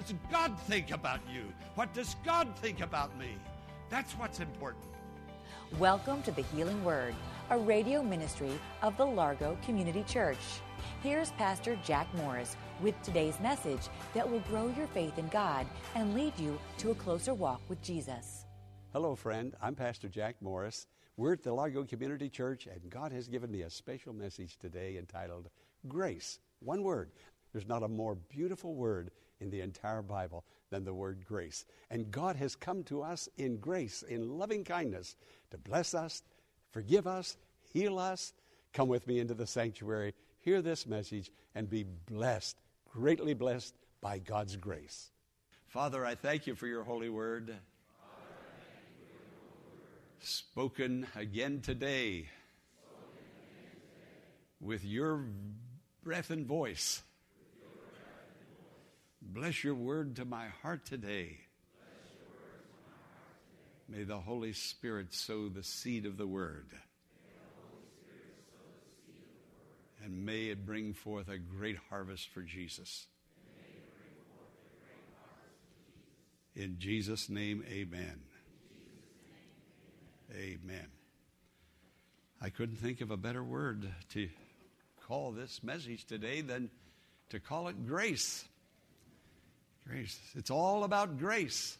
Friend, what does God think about you? What does God think about me? That's what's important. Welcome to the Healing Word, a radio ministry of the Largo Community Church. Here's Pastor Jack Morris with today's message that will grow your faith in God and lead you to a closer walk with Jesus. Hello, friend. I'm Pastor Jack Morris. We're at the Largo Community Church, and God has given me a special message today entitled Grace. One word. There's not a more beautiful word in the entire Bible than the word grace. And God has come to us in grace, in loving kindness, to bless us, forgive us, heal us. Come with me into the sanctuary, hear this message, and be blessed, greatly blessed by God's grace. Father, I thank you for your holy word. Spoken again today with your breath and voice. Bless your word to my heart today. May the Holy Spirit sow the seed of the word. And may it bring forth a great harvest for Jesus. In Jesus' name, amen. Amen. I couldn't think of a better word to call this message today than to call it grace. Grace. It's all about grace.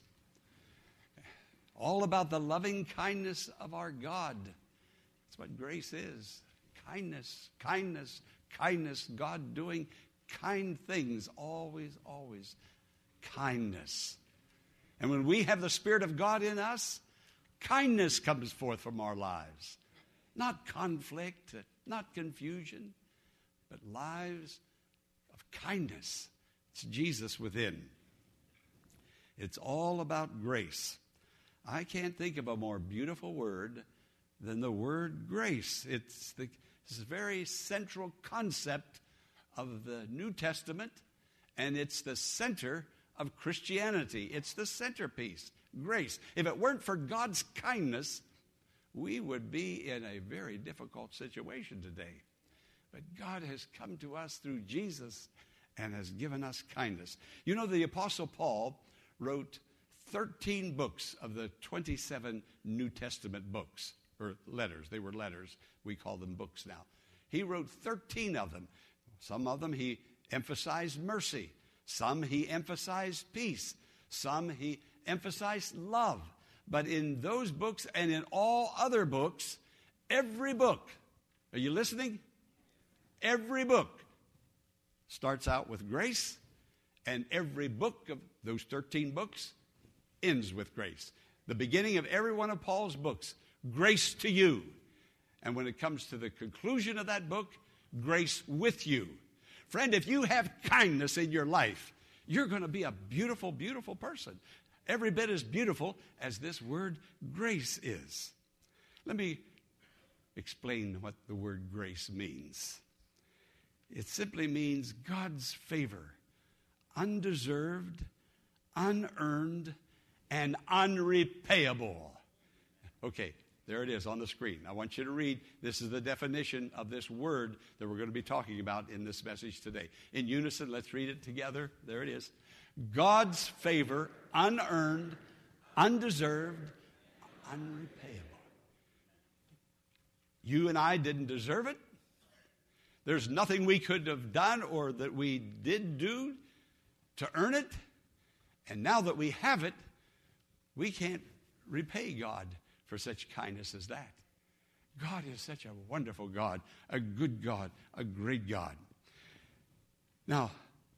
All about the loving kindness of our God. That's what grace is. Kindness, kindness, kindness. God doing kind things. Always, always kindness. And when we have the Spirit of God in us, kindness comes forth from our lives. Not conflict, not confusion, but lives of kindness. It's Jesus within. It's all about grace. I can't think of a more beautiful word than the word grace. It's the it's very central concept of the New Testament, and it's the center of Christianity. It's the centerpiece, grace. If it weren't for God's kindness, we would be in a very difficult situation today. But God has come to us through Jesus and has given us kindness. You know, the Apostle Paul wrote 13 books of the 27 New Testament books, or letters. They were letters. We call them books now. He wrote 13 of them. Some of them he emphasized mercy, some he emphasized peace, some he emphasized love. But in those books and in all other books, every book, are you listening? Every book starts out with grace, and every book of those 13 books ends with grace. The beginning of every one of Paul's books, grace to you. And when it comes to the conclusion of that book, grace with you. Friend, if you have kindness in your life, you're going to be a beautiful, beautiful person. Every bit as beautiful as this word grace is. Let me explain what the word grace means. It simply means God's favor, undeserved, unearned, and unrepayable. Okay, there it is on the screen. I want you to read. This is the definition of this word that we're going to be talking about in this message today. In unison, let's read it together. There it is. God's favor, unearned, undeserved, unrepayable. You and I didn't deserve it. There's nothing we could have done or that we did do to earn it. And now that we have it, we can't repay God for such kindness as that. God is such a wonderful God, a good God, a great God. Now,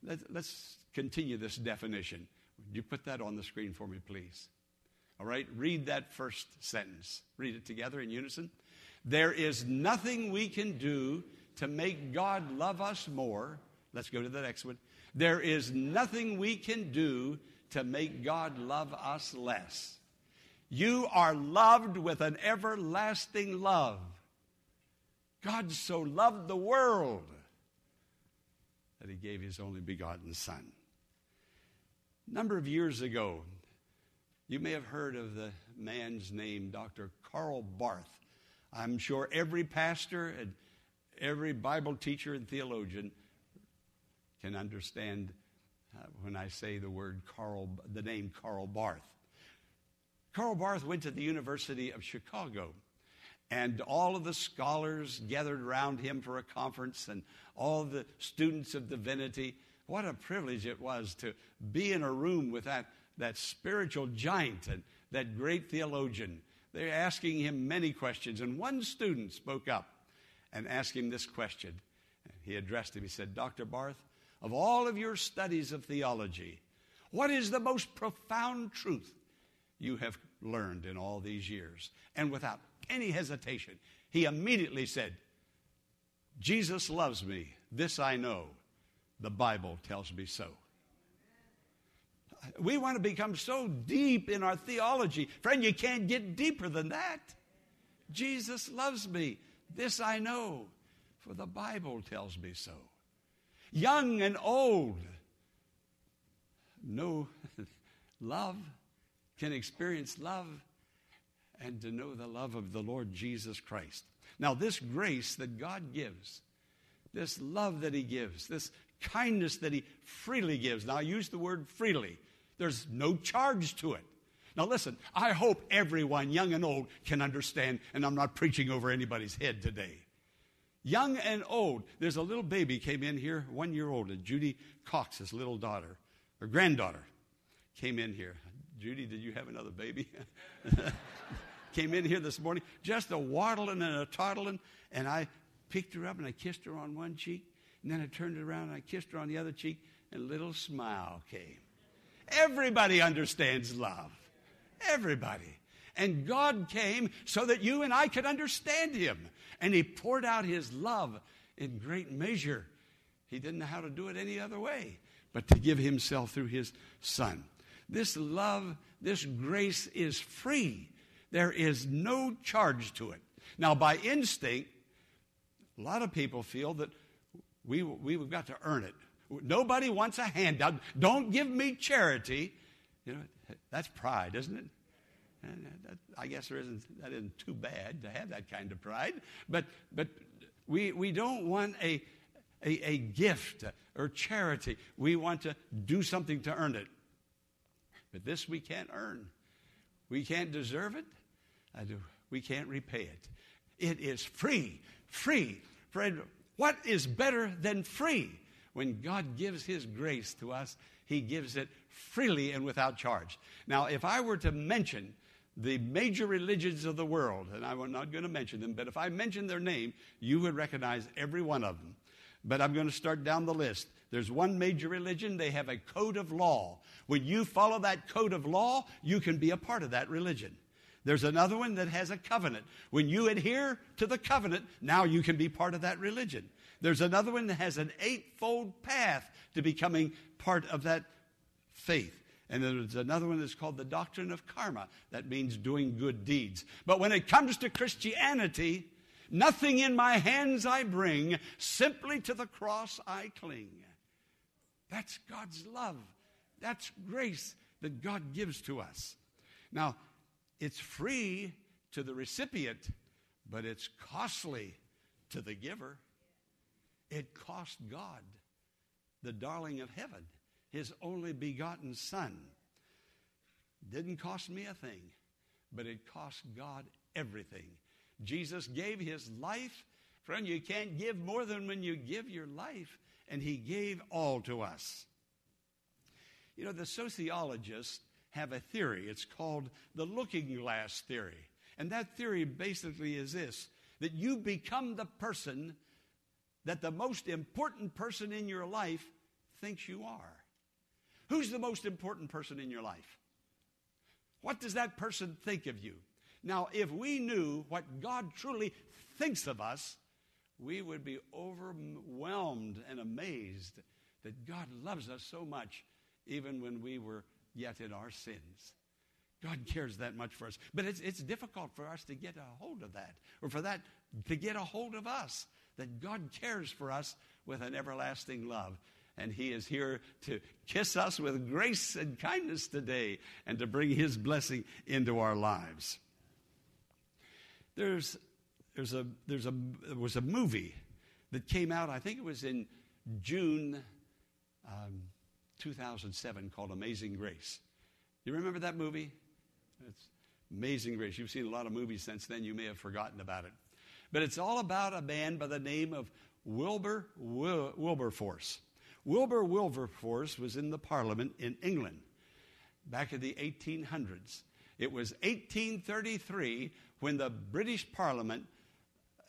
let, us continue this definition. Would you put that on the screen for me, please? All right, read that first sentence. Read it together in unison. There is nothing we can do to make God love us more. Let's go to the next one. There is nothing we can do to make God love us less. You are loved with an everlasting love. God so loved the world that he gave his only begotten Son. A number of years ago, you may have heard of the man's name, Dr. Karl Barth. I'm sure every pastor and every Bible teacher and theologian can understand Uh, when I say the word Karl, the name Karl Barth. Karl Barth went to the University of Chicago, and all of the scholars gathered around him for a conference, and all the students of divinity. What a privilege it was to be in a room with that, that spiritual giant and that great theologian. They're asking him many questions, and one student spoke up and asked him this question. He addressed him. He said, Dr. Barth, of all of your studies of theology, what is the most profound truth you have learned in all these years? And without any hesitation, he immediately said, Jesus loves me. This I know. The Bible tells me so. We want to become so deep in our theology. Friend, you can't get deeper than that. Jesus loves me. This I know, for the Bible tells me so. Young and old know love, can experience love, and to know the love of the Lord Jesus Christ. Now, this grace that God gives, this love that He gives, this kindness that He freely gives. Now, I use the word freely, there's no charge to it. Now, listen, I hope everyone, young and old, can understand, and I'm not preaching over anybody's head today. Young and old. There's a little baby came in here, one year old, and Judy Cox's little daughter, or granddaughter, came in here. Judy, did you have another baby? came in here this morning, just a waddling and a toddling, and I picked her up and I kissed her on one cheek, and then I turned around and I kissed her on the other cheek, and a little smile came. Everybody understands love. Everybody. And God came so that you and I could understand Him. And He poured out His love in great measure. He didn't know how to do it any other way but to give Himself through His Son. This love, this grace is free. There is no charge to it. Now, by instinct, a lot of people feel that we, we've got to earn it. Nobody wants a handout. Don't give me charity. You know, that's pride, isn't it? And uh, that, I guess there isn't, that isn't too bad to have that kind of pride. But, but we, we don't want a, a, a gift or charity. We want to do something to earn it. But this we can't earn. We can't deserve it. We can't repay it. It is free. Free. Fred, what is better than free? When God gives His grace to us, He gives it freely and without charge. Now, if I were to mention the major religions of the world, and I'm not going to mention them, but if I mention their name, you would recognize every one of them. But I'm going to start down the list. There's one major religion, they have a code of law. When you follow that code of law, you can be a part of that religion. There's another one that has a covenant. When you adhere to the covenant, now you can be part of that religion. There's another one that has an eightfold path to becoming part of that faith. And there's another one that's called the doctrine of karma. That means doing good deeds. But when it comes to Christianity, nothing in my hands I bring, simply to the cross I cling. That's God's love. That's grace that God gives to us. Now, it's free to the recipient, but it's costly to the giver. It cost God, the darling of heaven his only begotten Son. Didn't cost me a thing, but it cost God everything. Jesus gave his life. Friend, you can't give more than when you give your life, and he gave all to us. You know, the sociologists have a theory. It's called the looking glass theory. And that theory basically is this that you become the person that the most important person in your life thinks you are. Who's the most important person in your life? What does that person think of you? Now, if we knew what God truly thinks of us, we would be overwhelmed and amazed that God loves us so much, even when we were yet in our sins. God cares that much for us. But it's, it's difficult for us to get a hold of that, or for that to get a hold of us, that God cares for us with an everlasting love. And He is here to kiss us with grace and kindness today and to bring His blessing into our lives. There's, there's a, there's a, there was a movie that came out, I think it was in June um, 2007, called Amazing Grace. You remember that movie? It's Amazing Grace. You've seen a lot of movies since then. You may have forgotten about it. But it's all about a man by the name of Wilbur Wil- Wilberforce. Wilbur Wilberforce was in the Parliament in England back in the 1800s. It was 1833 when the British Parliament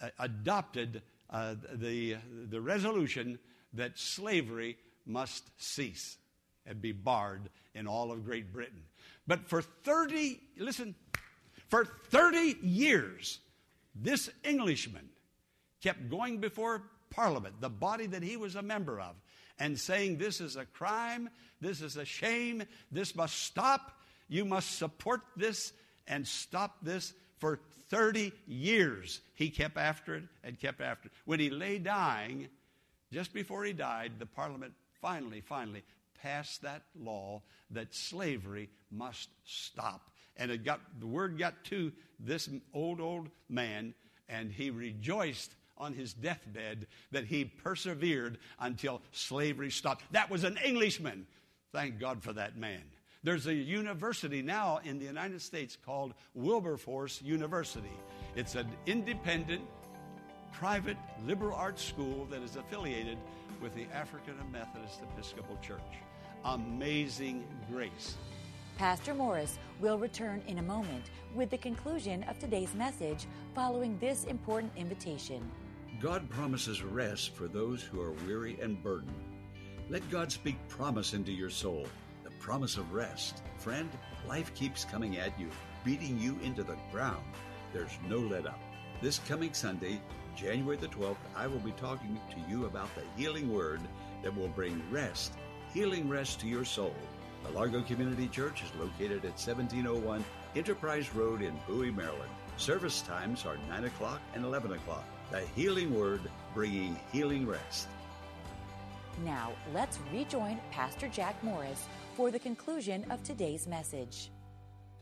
uh, adopted uh, the, the resolution that slavery must cease and be barred in all of Great Britain. But for 30, listen, for 30 years, this Englishman kept going before Parliament, the body that he was a member of, and saying, This is a crime, this is a shame, this must stop, you must support this and stop this. For 30 years, he kept after it and kept after it. When he lay dying, just before he died, the Parliament finally, finally passed that law that slavery must stop. And it got, the word got to this old, old man, and he rejoiced on his deathbed that he persevered until slavery stopped. That was an Englishman. Thank God for that man. There's a university now in the United States called Wilberforce University. It's an independent, private liberal arts school that is affiliated with the African Methodist Episcopal Church. Amazing grace. Pastor Morris will return in a moment with the conclusion of today's message following this important invitation. God promises rest for those who are weary and burdened. Let God speak promise into your soul, the promise of rest. Friend, life keeps coming at you, beating you into the ground. There's no let up. This coming Sunday, January the 12th, I will be talking to you about the healing word that will bring rest, healing rest to your soul. The Largo Community Church is located at 1701 Enterprise Road in Bowie, Maryland. Service times are 9 o'clock and 11 o'clock. The healing word bringing healing rest. Now, let's rejoin Pastor Jack Morris for the conclusion of today's message.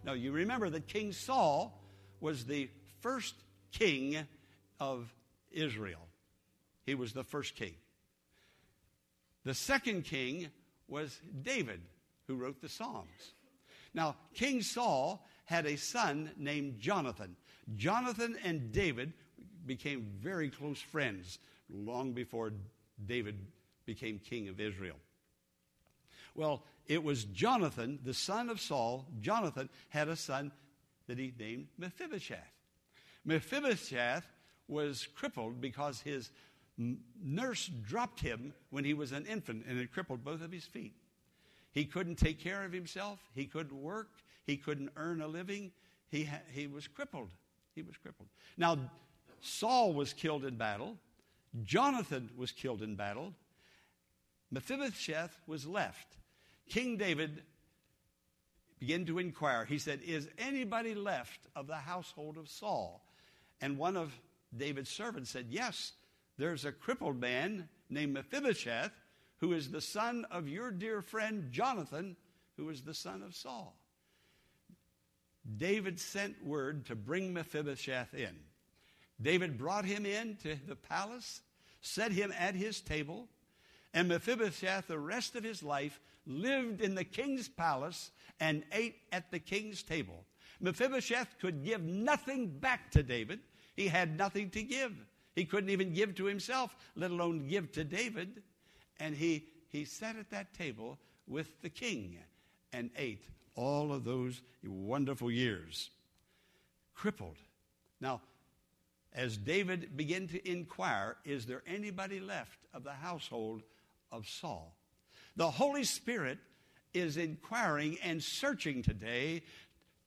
Now, you remember that King Saul was the first king of Israel. He was the first king. The second king was David, who wrote the Psalms. Now, King Saul had a son named Jonathan. Jonathan and David became very close friends long before David became king of Israel. Well, it was Jonathan, the son of Saul. Jonathan had a son that he named Mephibosheth. Mephibosheth was crippled because his nurse dropped him when he was an infant and it crippled both of his feet. He couldn't take care of himself. He couldn't work. He couldn't earn a living. He, ha- he was crippled. He was crippled. Now, Saul was killed in battle. Jonathan was killed in battle. Mephibosheth was left. King David began to inquire. He said, Is anybody left of the household of Saul? And one of David's servants said, Yes, there's a crippled man named Mephibosheth who is the son of your dear friend Jonathan, who is the son of Saul. David sent word to bring Mephibosheth in. David brought him in to the palace, set him at his table, and Mephibosheth, the rest of his life, lived in the king's palace and ate at the king's table. Mephibosheth could give nothing back to David. He had nothing to give. He couldn't even give to himself, let alone give to David. And he, he sat at that table with the king and ate all of those wonderful years. Crippled. Now, as David began to inquire, is there anybody left of the household of Saul? The Holy Spirit is inquiring and searching today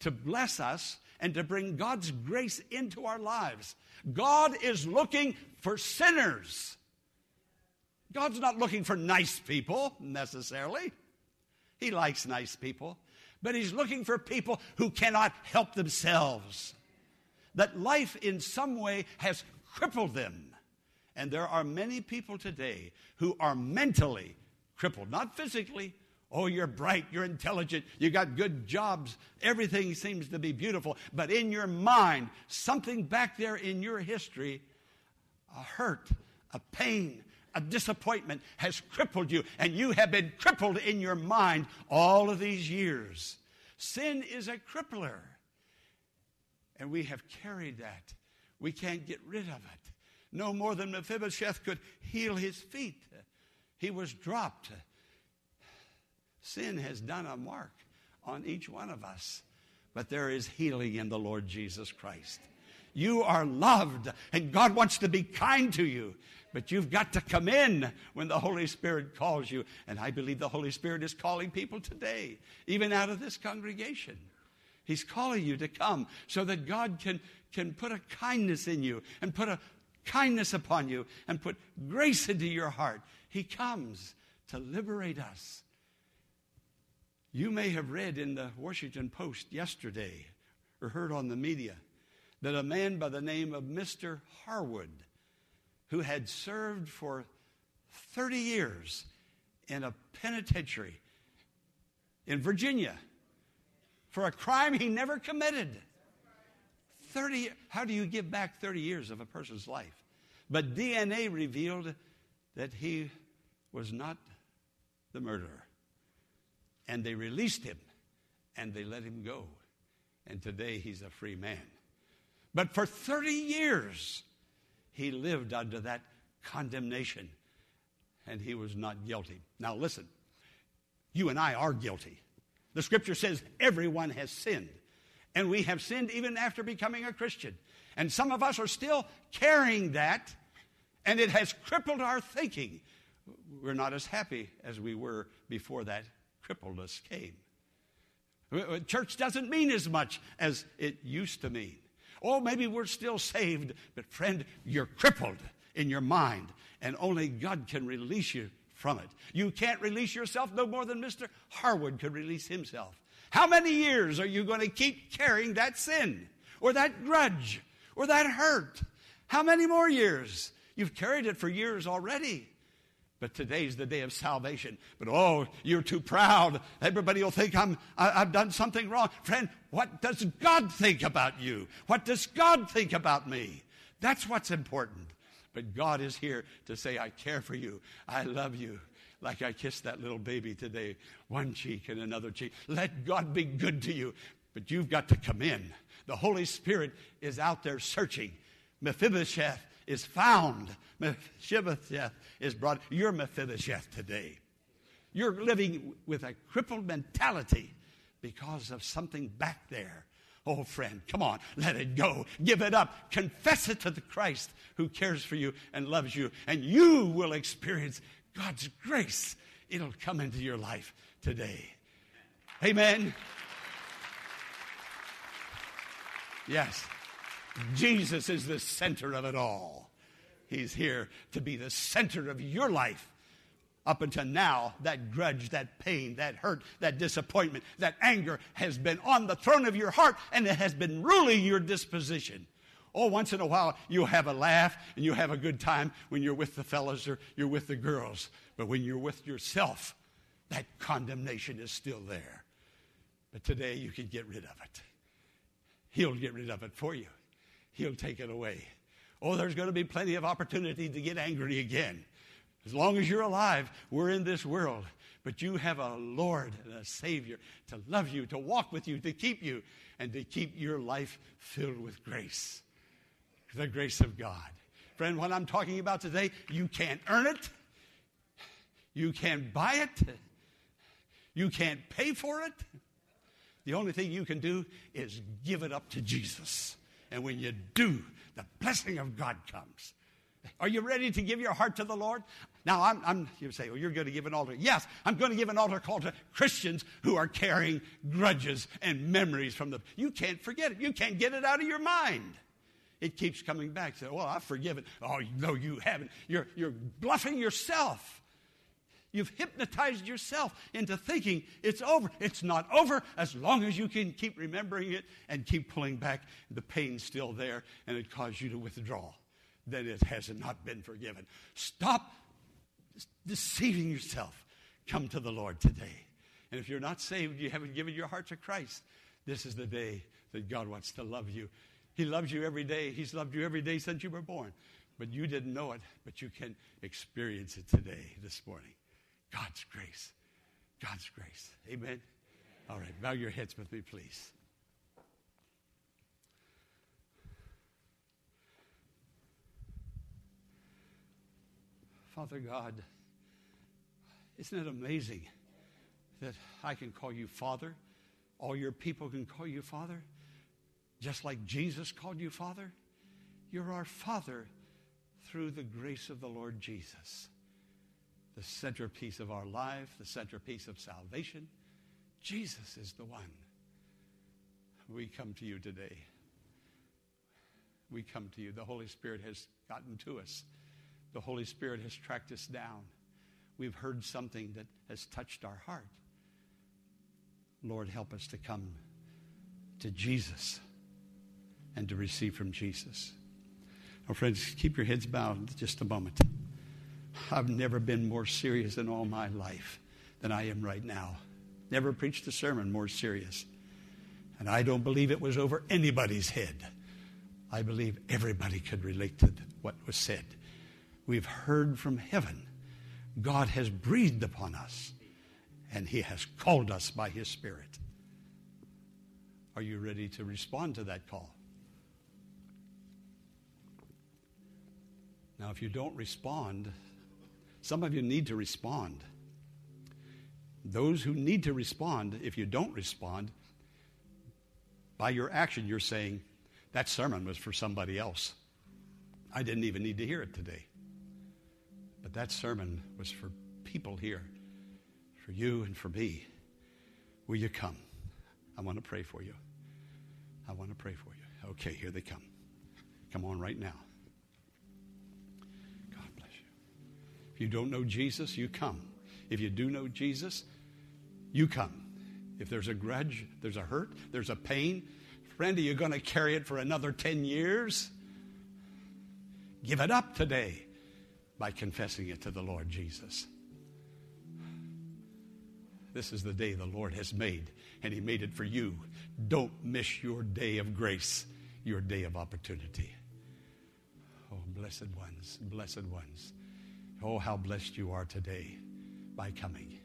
to bless us and to bring God's grace into our lives. God is looking for sinners. God's not looking for nice people necessarily. He likes nice people, but He's looking for people who cannot help themselves. That life in some way has crippled them. And there are many people today who are mentally crippled, not physically. Oh, you're bright, you're intelligent, you got good jobs, everything seems to be beautiful. But in your mind, something back there in your history, a hurt, a pain, a disappointment has crippled you, and you have been crippled in your mind all of these years. Sin is a crippler, and we have carried that. We can't get rid of it. No more than Mephibosheth could heal his feet. He was dropped. Sin has done a mark on each one of us, but there is healing in the Lord Jesus Christ. You are loved, and God wants to be kind to you. But you've got to come in when the Holy Spirit calls you. And I believe the Holy Spirit is calling people today, even out of this congregation. He's calling you to come so that God can, can put a kindness in you and put a kindness upon you and put grace into your heart. He comes to liberate us. You may have read in the Washington Post yesterday or heard on the media that a man by the name of Mr. Harwood, who had served for 30 years in a penitentiary in Virginia for a crime he never committed. 30 how do you give back 30 years of a person's life? But DNA revealed that he was not the murderer. And they released him and they let him go. And today he's a free man. But for 30 years, he lived under that condemnation and he was not guilty. Now, listen, you and I are guilty. The scripture says everyone has sinned. And we have sinned even after becoming a Christian. And some of us are still carrying that, and it has crippled our thinking. We're not as happy as we were before that crippledness came. Church doesn't mean as much as it used to mean. Oh, maybe we're still saved, but friend, you're crippled in your mind, and only God can release you from it. You can't release yourself no more than Mr. Harwood could release himself. How many years are you going to keep carrying that sin or that grudge or that hurt? How many more years? You've carried it for years already. But today's the day of salvation. But oh, you're too proud. Everybody will think I'm, I, i have done something wrong. Friend, what does God think about you? What does God think about me? That's what's important. But God is here to say, I care for you. I love you like I kissed that little baby today, one cheek and another cheek. Let God be good to you, but you've got to come in. The Holy Spirit is out there searching. Mephibosheth is found. Mephibosheth is brought. You're Mephibosheth today. You're living with a crippled mentality because of something back there. Oh, friend, come on, let it go. Give it up. Confess it to the Christ who cares for you and loves you, and you will experience God's grace, it'll come into your life today. Amen. Yes, Jesus is the center of it all. He's here to be the center of your life. Up until now, that grudge, that pain, that hurt, that disappointment, that anger has been on the throne of your heart and it has been ruling your disposition. Oh, once in a while you have a laugh and you have a good time when you're with the fellas or you're with the girls. But when you're with yourself, that condemnation is still there. But today you can get rid of it. He'll get rid of it for you, He'll take it away. Oh, there's going to be plenty of opportunity to get angry again. As long as you're alive, we're in this world. But you have a Lord and a Savior to love you, to walk with you, to keep you, and to keep your life filled with grace the grace of God. Friend, what I'm talking about today, you can't earn it. You can't buy it. You can't pay for it. The only thing you can do is give it up to Jesus. And when you do, the blessing of God comes. Are you ready to give your heart to the Lord? Now, I'm, I'm, you say, well, you're going to give an altar. Yes, I'm going to give an altar call to Christians who are carrying grudges and memories from the. You can't forget it. You can't get it out of your mind. It keeps coming back. Say, well, I've forgiven. Oh, no, you haven't. You're, you're bluffing yourself. You've hypnotized yourself into thinking it's over. It's not over as long as you can keep remembering it and keep pulling back. The pain's still there and it caused you to withdraw. Then it has not been forgiven. Stop deceiving yourself. Come to the Lord today. And if you're not saved, you haven't given your heart to Christ, this is the day that God wants to love you. He loves you every day. He's loved you every day since you were born. But you didn't know it, but you can experience it today, this morning. God's grace. God's grace. Amen. All right, bow your heads with me, please. Father God, isn't it amazing that I can call you Father? All your people can call you Father, just like Jesus called you Father. You're our Father through the grace of the Lord Jesus the centerpiece of our life, the centerpiece of salvation. Jesus is the one. We come to you today. We come to you. The Holy Spirit has gotten to us. The Holy Spirit has tracked us down. We've heard something that has touched our heart. Lord, help us to come to Jesus and to receive from Jesus. Now, friends, keep your heads bowed just a moment. I've never been more serious in all my life than I am right now. Never preached a sermon more serious. And I don't believe it was over anybody's head. I believe everybody could relate to what was said. We've heard from heaven. God has breathed upon us, and He has called us by His Spirit. Are you ready to respond to that call? Now, if you don't respond, some of you need to respond. Those who need to respond, if you don't respond, by your action, you're saying, that sermon was for somebody else. I didn't even need to hear it today. But that sermon was for people here, for you and for me. Will you come? I want to pray for you. I want to pray for you. Okay, here they come. Come on right now. God bless you. If you don't know Jesus, you come. If you do know Jesus, you come. If there's a grudge, there's a hurt, there's a pain, friend, are you going to carry it for another 10 years? Give it up today by confessing it to the Lord Jesus. This is the day the Lord has made, and He made it for you. Don't miss your day of grace, your day of opportunity. Oh, blessed ones, blessed ones. Oh, how blessed you are today by coming.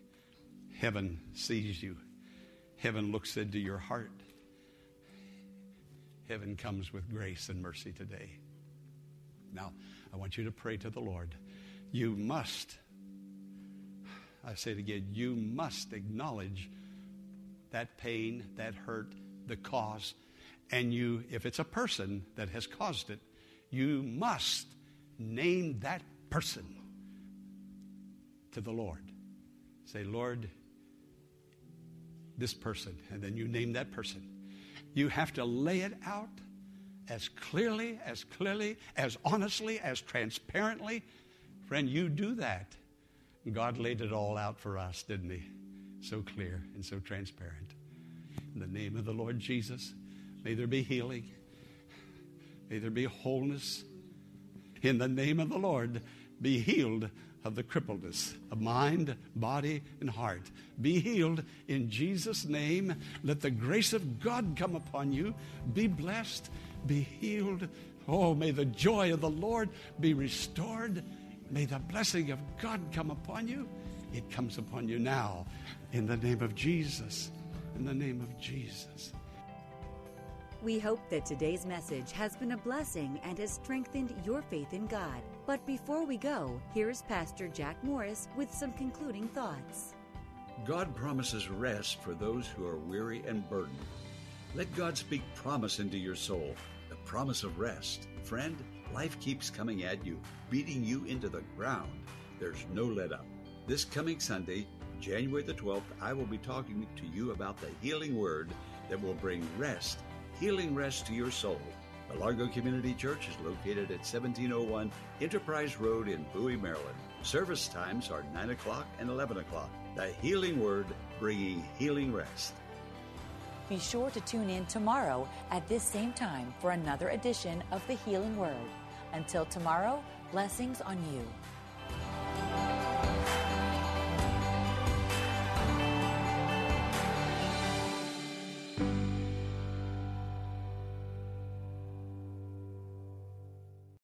Heaven sees you, heaven looks into your heart. Heaven comes with grace and mercy today. Now, I want you to pray to the Lord. You must, I say it again, you must acknowledge that pain, that hurt, the cause. And you, if it's a person that has caused it, you must name that person to the Lord. Say, Lord, this person, and then you name that person. You have to lay it out as clearly, as clearly, as honestly, as transparently. Friend, you do that. God laid it all out for us, didn't He? So clear and so transparent. In the name of the Lord Jesus, may there be healing. May there be wholeness. In the name of the Lord, be healed of the crippledness of mind, body, and heart. Be healed in Jesus' name. Let the grace of God come upon you. Be blessed. Be healed. Oh, may the joy of the Lord be restored. May the blessing of God come upon you. It comes upon you now in the name of Jesus. In the name of Jesus. We hope that today's message has been a blessing and has strengthened your faith in God. But before we go, here's Pastor Jack Morris with some concluding thoughts. God promises rest for those who are weary and burdened. Let God speak promise into your soul, the promise of rest. Friend, life keeps coming at you, beating you into the ground. There's no let up. This coming Sunday, January the 12th, I will be talking to you about the healing word that will bring rest healing rest to your soul. The Largo Community Church is located at 1701 Enterprise Road in Bowie, Maryland. Service times are 9 o'clock and 11 o'clock. The Healing Word, bringing healing rest. Be sure to tune in tomorrow at this same time for another edition of the Healing Word. Until tomorrow, blessings on you.